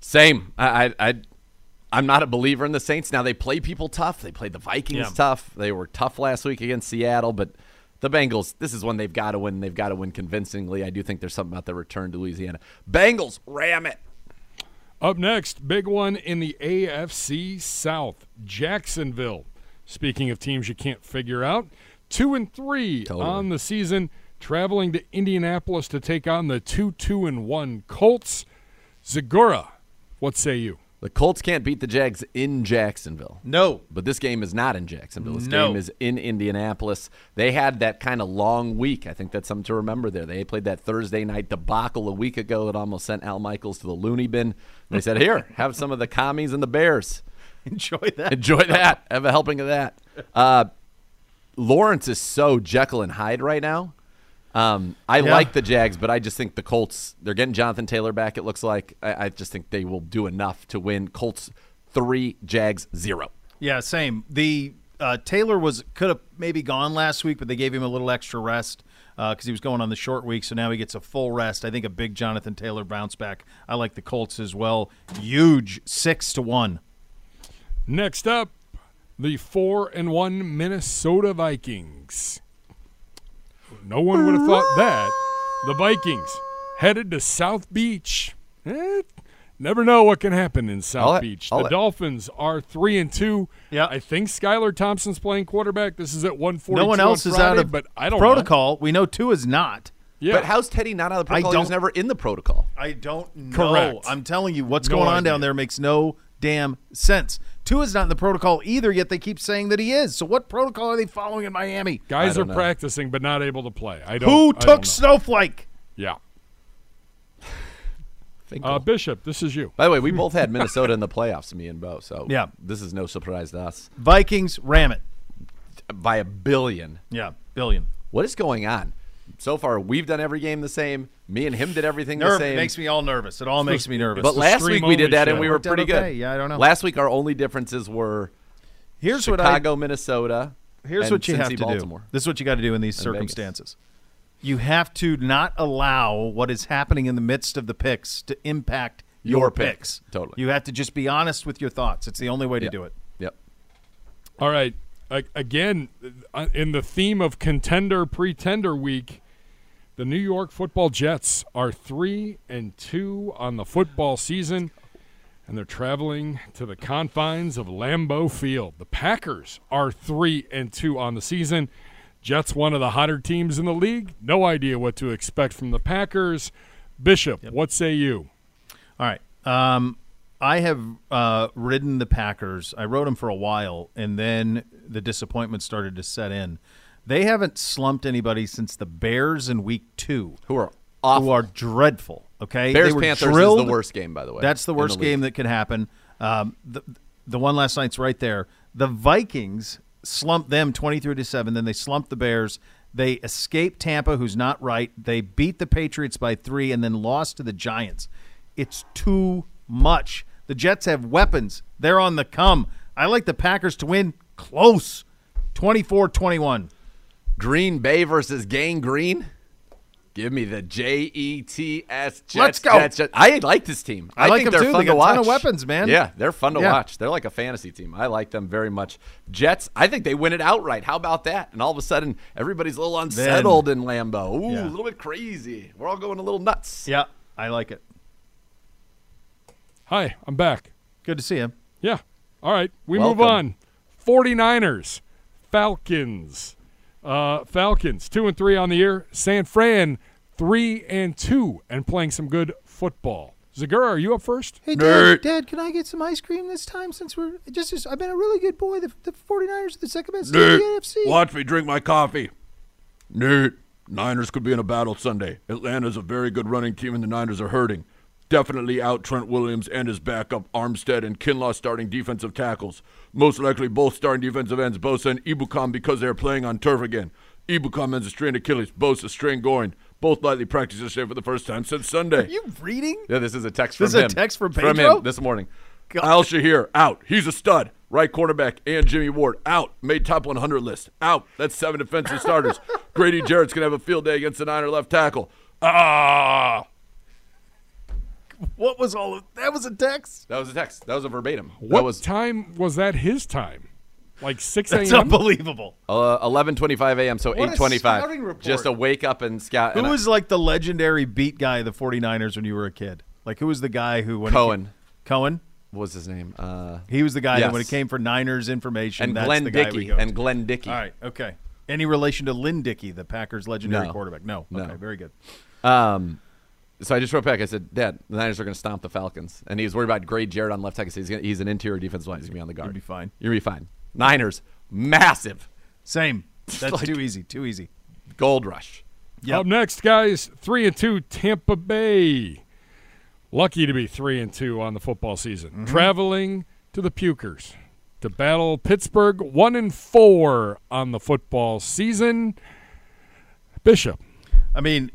Same. I, I, I, I'm not a believer in the Saints. Now they play people tough. They played the Vikings Yeah. tough. They were tough last week against Seattle, but the Bengals. This is when they've got to win. They've got to win convincingly. I do think there's something about the return to Louisiana. Bengals ram it. Up next, big one in the AFC South, Jacksonville. Speaking of teams you can't figure out, two and three Totally. on the season, traveling to Indianapolis to take on the two two and one Colts. Zegura, what say you? The Colts can't beat the Jags in Jacksonville. No, But this game is not in Jacksonville. This No. game is in Indianapolis. They had that kind of long week. I think that's something to remember there. They played that Thursday night debacle a week ago that almost sent Al Michaels to the loony bin. They said, Here, have some of the commies and the Bears. enjoy that. Enjoy that. Have a helping of that. Uh, Lawrence is so Jekyll and Hyde right now. Um, I Yeah. like the Jags, but I just think the Colts, they're getting Jonathan Taylor back, it looks like. I, I just think they will do enough to win. Colts three, Jags zero. Yeah, same. The uh, Taylor was could have maybe gone last week, but they gave him a little extra rest because he was going on the short week. So now he gets a full rest. I think a big Jonathan Taylor bounce back. I like the Colts as well. Huge six to one. Next up, the four and one Minnesota Vikings. No one would have thought that. The Vikings headed to South Beach. Eh, never know what can happen in South I'll Beach. I'll the let- Dolphins are three and two. Yeah. I think Skylar Thompson's playing quarterback. This is at one forty. No one else is out of but I don't know. protocol. We know two is not. Yeah. But how's Teddy not out of the protocol? He was don't- never in the protocol. I don't know. Correct. I'm telling you, what's No going on idea. down there makes no damn sense. Two is not in the protocol either, yet they keep saying that he is. So what protocol are they following in Miami? Guys are know. practicing but not able to play. I don't. Who I don't took. Snowflake? Yeah. Uh, Bishop, this is you. By the way, we both had Minnesota in the playoffs, me and Beau. So Yeah. this is no surprise to us. Vikings ram it. By a billion. Yeah, billion. What is going on? So far, we've done every game the same. Me and him did everything the Nerve same. makes me all nervous. It all makes me nervous. but the last week we did only that and we were pretty okay. good. Yeah, I don't know. Last week our only differences were here's what I Chicago, Minnesota. here's and what you have to Baltimore. do. This is what you got to do in these And Vegas. circumstances. You have to not allow what is happening in the midst of the picks to impact your, Your pick. picks. Totally. You have to just be honest with your thoughts. It's the only way to Yep. do it. Yep. All right. A- Again, uh, in the theme of contender pretender week, the New York Football Jets are three and two on the football season, and they're traveling to the confines of Lambeau Field. The Packers are three and two on the season. Jets, one of the hotter teams in the league. No idea what to expect from the Packers. Bishop, what say you? All right. Um, I have uh, ridden the Packers. I rode them for a while, and then the disappointment started to set in. They haven't slumped anybody since the Bears in Week Two, Who are awful. who are dreadful. Okay, Bears they were Panthers drilled. is the worst game, by the way. That's the worst league. game that could happen. Um, the the one last night's right there. The Vikings slumped them twenty three to seven. Then they slumped the Bears. They escaped Tampa, who's not right. They beat the Patriots by three, and then lost to the Giants. It's too much. The Jets have weapons. They're on the come. I like the Packers to win close, 24-21. Green Bay versus Gang Green. Give me the J E T S Jets. Let's go. Jets, Jets. I like this team. I like think them they're too. fun They got to a watch. ton of weapons, man. Yeah, they're fun to Yeah. watch. They're like a fantasy team. I like them very much. Jets. I think they win it outright. How about that? And all of a sudden, everybody's a little unsettled in Lambeau. Ooh, Yeah. a little bit crazy. We're all going a little nuts. Yeah, I like it. Hi, I'm back. Good to see you. Yeah. All right. We move on. 49ers, Falcons. Uh, Falcons, 2 and 3 on the year. San Fran, three and two and playing some good football. Zegura, are you up first? Hey, Dad, Dad, can I get some ice cream this time since we're just, just I've been a really good boy. The, the 49ers are the second best team in the NFC. watch me drink my coffee. Nerd, Niners could be in a battle Sunday. Atlanta's a very good running team, and the Niners are hurting. Definitely out Trent Williams and his backup Armstead and Kinlaw starting defensive tackles. Most likely both starting defensive ends, Bosa and Ebukam, because they are playing on turf again. Ebukam has a strained Achilles, Bosa strained groin. Both likely practice yesterday for the first time since Sunday. Are you reading? Yeah, this is a text This from is a him. text from Pedro? From Pedro? him this morning. Al-Shaair out. He's a stud. Right cornerback and Jimmy Ward out. Made top 100 list out. That's seven defensive starters. Grady Jarrett's gonna have a field day against the Niner left tackle. Ah, What was all of that? Was a text? That was a text. That was a verbatim. What that was time was that his time? Like 6 That's a.m.? unbelievable. uh, 11:25 a.m. So What a 8:25. Just a wake up and scout. Who and I- was like the legendary beat guy of the 49ers when you were a kid? Like, who was the guy who when he- Cohen? Cohen? What was his name? Uh, He was the guy that when it came for Niners information. and that's Glenn the guy we Dickey. go to. And Glenn Dickey. All right, okay. Any relation to Lynn Dickey, the Packers' legendary No. quarterback? No. No. Okay, very good. Um, so I just wrote back. I said, Dad, the Niners are going to stomp the Falcons. And he was worried about Gray Jarrett on left tackle. He's, gonna, he's an interior defensive line. He's going to be on the guard. You'll be fine. You'll be fine. Niners, massive. Same. That's Like- too easy. Too easy. Gold rush. Yep. Up next, guys, three and two, Tampa Bay. Lucky to be three and two on the football season. Mm-hmm. Traveling to the Pukers to battle Pittsburgh, one and four on the football season. Bishop, I mean,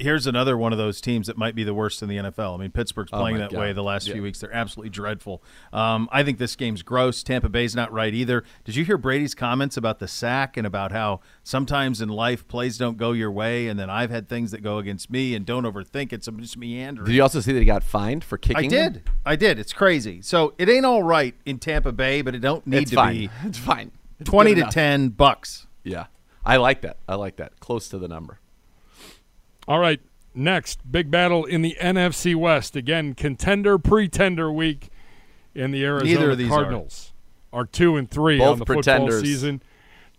here's another one of those teams that might be the worst in the NFL. I mean, Pittsburgh's Oh, playing my that God. way the last Yeah. few weeks. They're absolutely dreadful. Um, I think this game's gross. Tampa Bay's not right either. Did you hear Brady's comments about the sack and about how sometimes in life plays don't go your way, and then I've had things that go against me, and don't overthink it. So I'm just meandering. Did you also see that he got fined for kicking? I him? did. I did. It's crazy. So it ain't all right in Tampa Bay, but it don't need It's to fine. be It's fine. It's twenty to enough. ten bucks. Yeah, I like that. I like that. Close to the number. All right, next big battle in the NFC West. Again, contender pretender week in the Arizona Neither of these are. Cardinals are. two and three Both on the football season,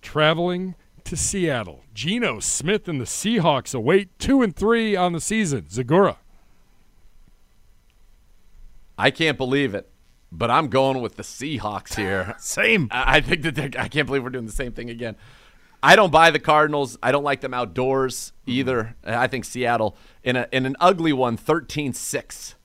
traveling to Seattle. Geno Smith and the Seahawks await two and three on the season. Zegura. I can't believe it, but I'm going with the Seahawks here. Same. I I think that they're, I can't believe we're doing the same thing again. I don't buy the Cardinals. I don't like them outdoors either. I think Seattle in a in an ugly one, 13-6.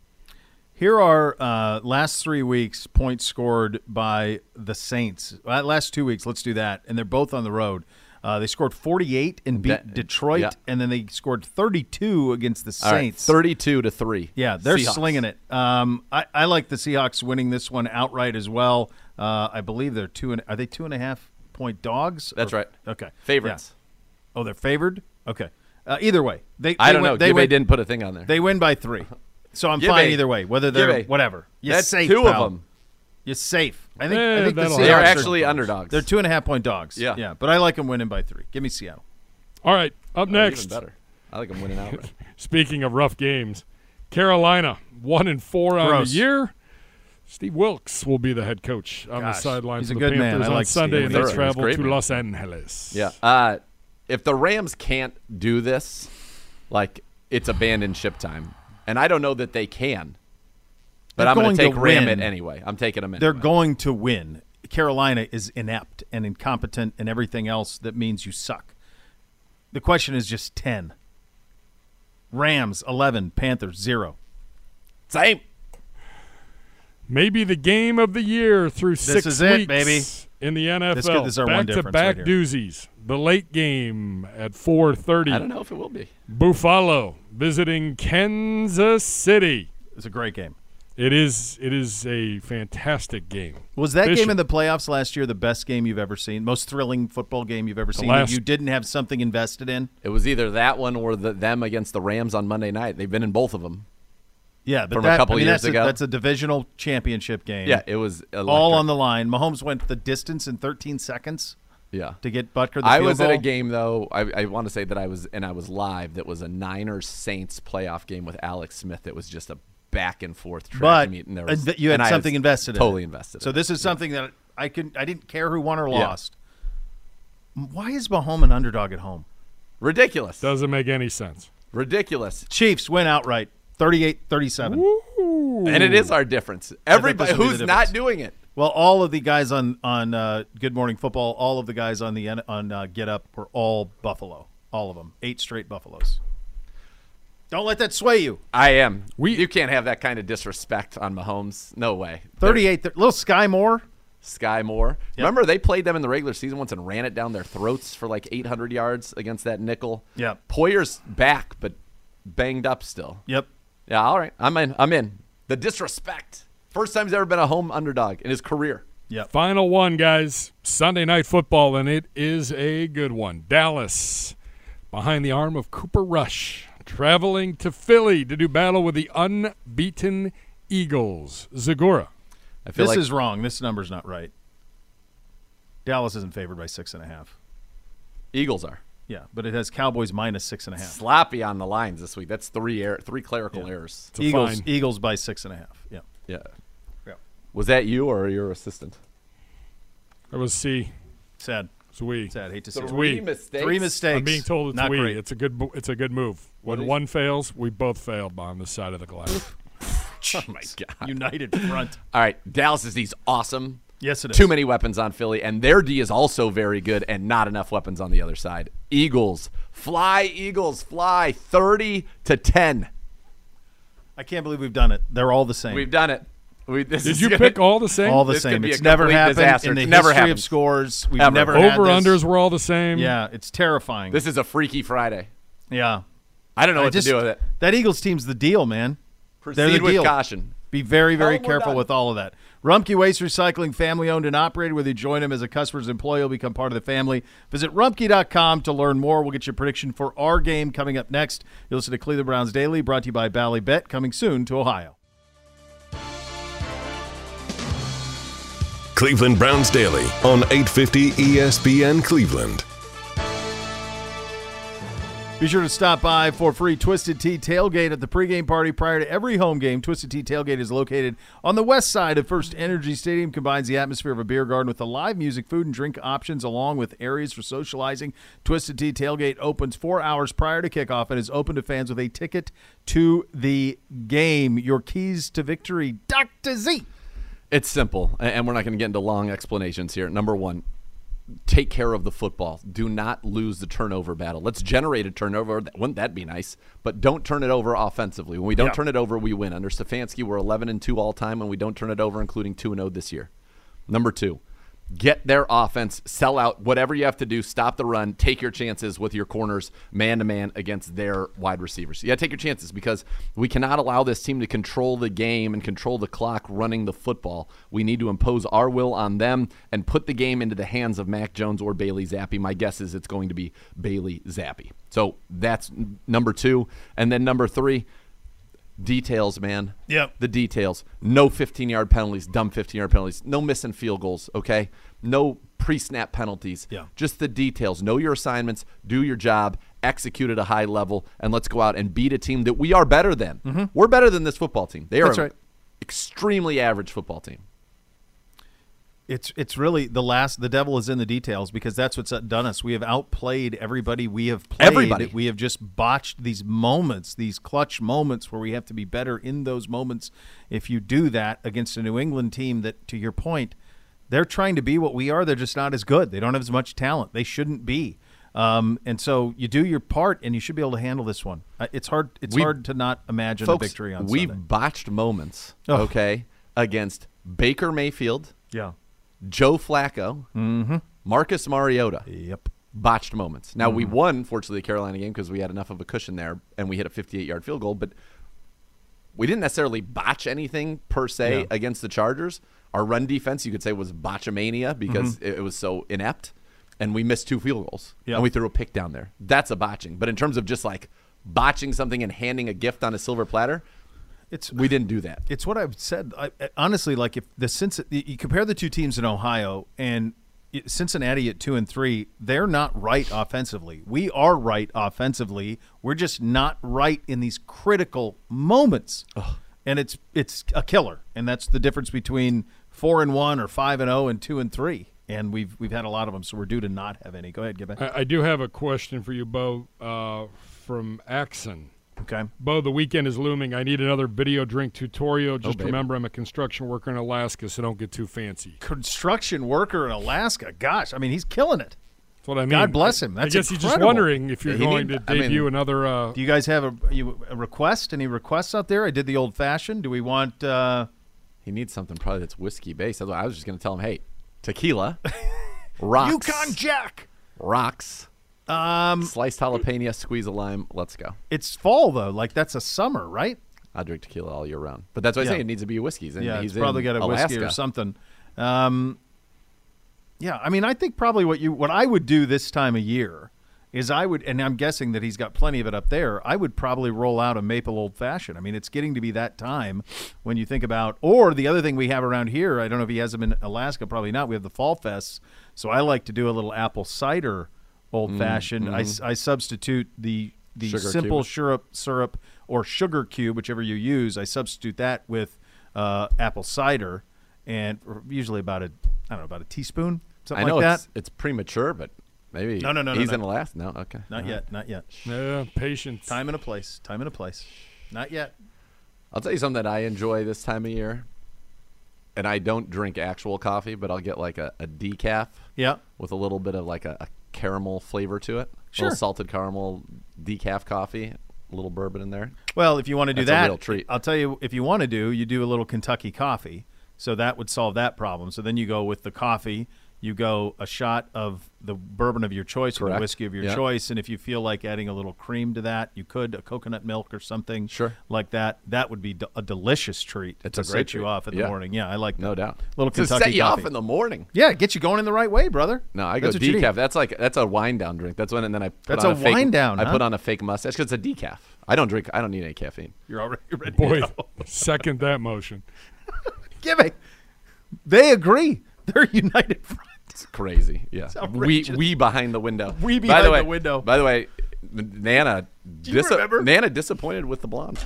Here are uh, last three weeks points scored by the Saints. Uh, last two weeks, let's do that, and they're both on the road. Uh, they scored 48 and beat That- Detroit, yeah. and then they scored 32 against the right, Saints. 32 to 3. Yeah, they're Seahawks. slinging it. Um, I, I like the Seahawks winning this one outright as well. Uh, I believe they're two and are they two and a half point dogs? That's Or- right. Okay, Favorites. Yeah. Oh, they're favored. Okay. Uh, either way, they. I don't win, know. They win, didn't put a thing on there. They win by three, so I'm Gibbe. fine either way. Whether they're Gibbe. whatever. You're That's safe, two pal. of them. You're safe. I think. Eh, I think the They are are- actually underdogs. They're two and a half point dogs. Yeah. yeah. But I like them winning by three. Give me Seattle. All right, up Oh, next. Even better. I like them winning outright. Speaking of rough games, Carolina one and four on Gross. the year. Steve Wilks will be the head coach on Gosh, the sidelines he's a of the good man. Panthers I on like Sunday, Steve and they Thorough. He's travel to man. Los Angeles. Yeah. Uh, if the Rams can't do this, like it's abandoned ship time, and I don't know that they can. But They're I'm going going to take to Ram win. it anyway. I'm taking them. They're going to win. Carolina is inept and incompetent and everything else that means you suck. The question is just 10. Rams 11, Panthers 0. Same. Maybe the game of the year through six is it, weeks baby. in the NFL. This could- this is our one back to difference back right doozies. The late game at 4:30. I don't know if it will be. Buffalo visiting Kansas City. It's a great game. It is. It is a fantastic game. Was that Bishop. game in the playoffs last year the best game you've ever seen? Most thrilling football game you've ever seen last- that you didn't have something invested in? It was either that one or the, them against the Rams on Monday night. They've been in both of them. Yeah, but From a that, couple I mean, years that's ago? A, that's a divisional championship game. Yeah, it was electric. all on the line. Mahomes went the distance in 13 seconds Yeah. to get Butker the I field was at a game though. I, I want to say that I was and I was live. That was a Niners Saints playoff game with Alex Smith. It was just a back and forth track but meet, and there was, you had and I something invested in. Totally it. invested. So in this it. is something that I could I didn't care who won or Yeah. lost. Why is Mahomes an underdog at home? ridiculous. Doesn't make any sense. Ridiculous. Chiefs win outright, 38-37. And it is our difference. Everybody this will be who's the not doing it. Well, all of the guys on on uh, Good Morning Football, all of the guys on the on uh, Get Up were all Buffalo, all of them, eight straight Buffaloes. Don't let that sway you. I am. We- you can't have that kind of disrespect on Mahomes. No way. Thirty-eight, th- little Skyy Moore. Skyy Moore. Remember they played them in the regular season once and ran it down their throats for like 800 yards against that nickel. Yeah. Poyer's back, but banged up still. Yep. Yeah, all right. I'm in. I'm in. The disrespect. First time he's ever been a home underdog in his career. Yeah. Final one, guys. Sunday night football, and it is a good one. Dallas, behind the arm of Cooper Rush, traveling to Philly to do battle with the unbeaten Eagles. Zegura. I feel This like is wrong. This number's not right. Dallas isn't favored by six and a half. Eagles are Yeah, but it has Cowboys minus six and a half. sloppy on the lines this week. That's three error, three clerical errors. It's Eagles, fine. Eagles by six and a half. Yeah. Yeah. Yeah. Was that you or your assistant? That was C. Sad. It's we. Sad. Hate to see it. we. mistakes. Three mistakes. I'm being told it's not we. great. It's a good. It's a good move. When one fails, we both failed on this side of the glass. Oh my god. United front. All right, Dallas is these awesome. Yes, it is. Too many weapons on Philly, and their D is also very good, and not enough weapons on the other side. Eagles, fly, Eagles, fly, thirty to ten. I can't believe we've done it. They're all the same. We've done it. We, this Did is you gonna- pick all the same? all the This same. It's never happened disaster. in the It's never history of scores. We've Ever. never had Over this. unders were all the same. Yeah, it's terrifying. This is a freaky Friday. yeah. I don't know I what just- to do with it. That Eagles team's the deal, man. They're the Proceed with deal. caution. Be very, very oh, Tell 'em careful with all of that. Rumpke Waste Recycling, family owned and operated. Whether you join them as a customer's employee, you'll become part of the family. Visit rumpke.com to learn more. We'll get your prediction for our game coming up next. You'll listen to Cleveland Browns Daily, brought to you by Bally Bet, coming soon to Ohio. Cleveland Browns Daily on E 850 ESPN Cleveland. Be sure to stop by for free Twisted Tea tailgate at the pregame party prior to every home game. Twisted Tea tailgate is located on the west side of First Energy Stadium. Combines the atmosphere of a beer garden with the live music, food, and drink options, along with areas for socializing. Twisted Tea tailgate opens four hours prior to kickoff and is open to fans with a ticket to the game. Your keys to victory, Dr. Z. It's simple, and we're not going to get into long explanations here. Number one, take care of the football. Do not lose the turnover battle. Let's generate a turnover. Wouldn't that be nice? But don't turn it over offensively. When we don't Yeah. turn it over, we win. Under Stefanski, we're 11 and 2 all time, and we don't turn it over, including 2 and 0 this year. Number two, get their offense, sell out, whatever you have to do, stop the run, take your chances with your corners man to man against their wide receivers. Yeah, take your chances because we cannot allow this team to control the game and control the clock running the football. We need to impose our will on them and put the game into the hands of Mac Jones or Bailey Zappe. My guess is it's going to be Bailey Zappe. So that's number two. And then number three, details, man. Yep. The details. No 15 yard penalties, dumb 15 yard penalties. No missing field goals, okay? No pre snap penalties. Yeah. Just the details. Know your assignments, do your job, execute at a high level, and let's go out and beat a team that we are better than. We're better than this football team. They are Mm-hmm. That's an right. extremely average football team. It's it's really the last. The devil is in the details because that's what's done us. We have outplayed everybody. We have played. Everybody. We have just botched these moments, these clutch moments where we have to be better in those moments. If you do that against a New England team that, to your point, they're trying to be what we are. They're just not as good. They don't have as much talent. They shouldn't be. Um, and so you do your part, and you should be able to handle this one. Uh, It's hard. It's We- hard to not imagine Folks, a victory on we've Sunday. botched moments, Oh. okay, against Baker Mayfield, Yeah. Joe Flacco, Marcus Mariota. Yep. botched moments. Now we Mm-hmm. won, fortunately, the Carolina game because we had enough of a cushion there, and we hit a 58-yard field goal. But we didn't necessarily botch anything per se Yeah. against the Chargers. Our run defense, you could say, was botchamania because Mm-hmm. it, it was so inept, and we missed two field goals, Yeah. and we threw a pick down there. That's a botching. But in terms of just like botching something and handing a gift on a silver platter, It's we didn't do that. It's what I've said. I, I- honestly, like if the Cincinnati, you compare the two teams in Ohio and Cincinnati at two and three, they're not right offensively. We are right offensively. We're just not right in these critical moments, and it's it's a killer. And that's the difference between four and one or five and zero and two and three. And we've we've had a lot of them, so we're due to not have any. Go ahead, Gibbon. I, I do have a question for you, Beau. Uh, from Axon. Okay. Beau, the weekend is looming. I need another video drink tutorial. Just baby. remember, I'm a construction worker in Alaska, so don't get too fancy. Construction worker in Alaska. Gosh, I mean, he's killing it. That's what I mean. God bless him. That's I That's guess he's just wondering if you're Yeah, going need- to I mean- debut another. Uh, Do you guys have a, you, a request? Any requests out there? I did the old fashioned. Do we want? Uh, He needs something probably that's whiskey based. Otherwise, I was just going to tell him, hey, tequila, rocks, Yukon Jack. rocks, Um, sliced jalapeno, squeeze a lime. Let's go. it's fall though. Like that's a summer, right? I drink tequila all year round. But that's what Yeah. I'm saying. It needs to be whiskeys. And yeah, he's probably got a whiskey or something. Um, yeah, I mean, I think probably what you what I would do this time of year is I would, and I'm guessing that he's got plenty of it up there. I would probably roll out a maple old fashioned. I mean, it's getting to be that time when you think about. Or the other thing we have around here, I don't know if he has them in Alaska, probably not. We have the fall fests, so I like to do a little apple cider old fashioned. I, I substitute the the Sugar simple cube. syrup syrup or sugar cube, whichever you use. I substitute that with uh, apple cider, and usually about a I don't know about a teaspoon, I something know like it's, that. it's premature, but maybe No, no, no, no, he's no. in last. No, okay. Not All yet, right. not yet. yeah, patience. Time and a place. Time and a place. Not yet. I'll tell you something that I enjoy this time of year. And I don't drink actual coffee, but I'll get like a, a decaf Yeah. with a little bit of like a, a caramel flavor to it. A Sure. little salted caramel decaf coffee, a little bourbon in there. Well, if you want to do That's a that, real treat. I'll tell you. If you want to do, you do a little Kentucky coffee, so that would solve that problem. So then you go with the coffee. You go a shot of the bourbon of your choice or the whiskey of your Yeah. choice, and if you feel like adding a little cream to that, you could a coconut milk or something, Sure. like that. That would be d- a delicious treat It's to a set great you off in the Yeah. morning. Yeah, I like No that. doubt. Little to Kentucky set you coffee. off in the morning. Yeah, get you going in the right way, brother. No, I go That's what you need. decaf. That's like that's a wind down drink. That's when and then I put That's on a a, fake, wind down, I huh? put on a fake mustache because it's a decaf. I don't drink. I don't need any caffeine. You're already ready. to Boy, go. second that motion. give it. They agree. They're united front. It's crazy. Yeah. We we behind the window. We by behind the, way, the window. By the way, Nana remember? Nana disappointed with the blonde.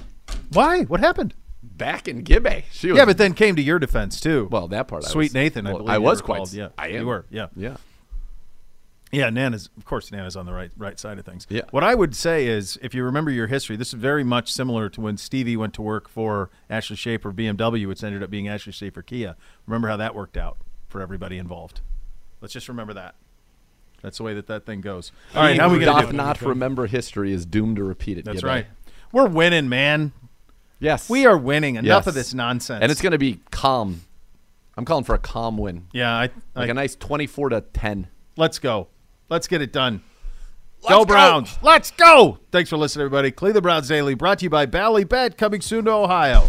Why? What happened? Back in Gibbe. She was Yeah, but then came to your defense too. well, that part I Sweet was- Nathan, I believe I was quite called, yeah. I You were, yeah. Yeah. Yeah, Nana's of course Nana's on the right right side of things. Yeah. What I would say is if you remember your history, this is very much similar to when Stevie went to work for Ashley Schaefer BMW, which ended up being Ashley Schaefer Kia. Remember how that worked out for everybody involved. Let's just remember that. That's the way that that thing goes. All right, He how we who going to doth do? it? not remember history is doomed to repeat it. That's Gibbe. right. We're winning, man. Yes. We are winning. Enough Yes. of this nonsense. And it's going to be calm. I'm calling for a calm win. yeah. I, I, Like a nice 24 to 10. let's go. Let's get it done. go Browns. Let's go. Thanks for listening, everybody. Cleveland Browns Daily brought to you by Bally Bet, coming soon to Ohio.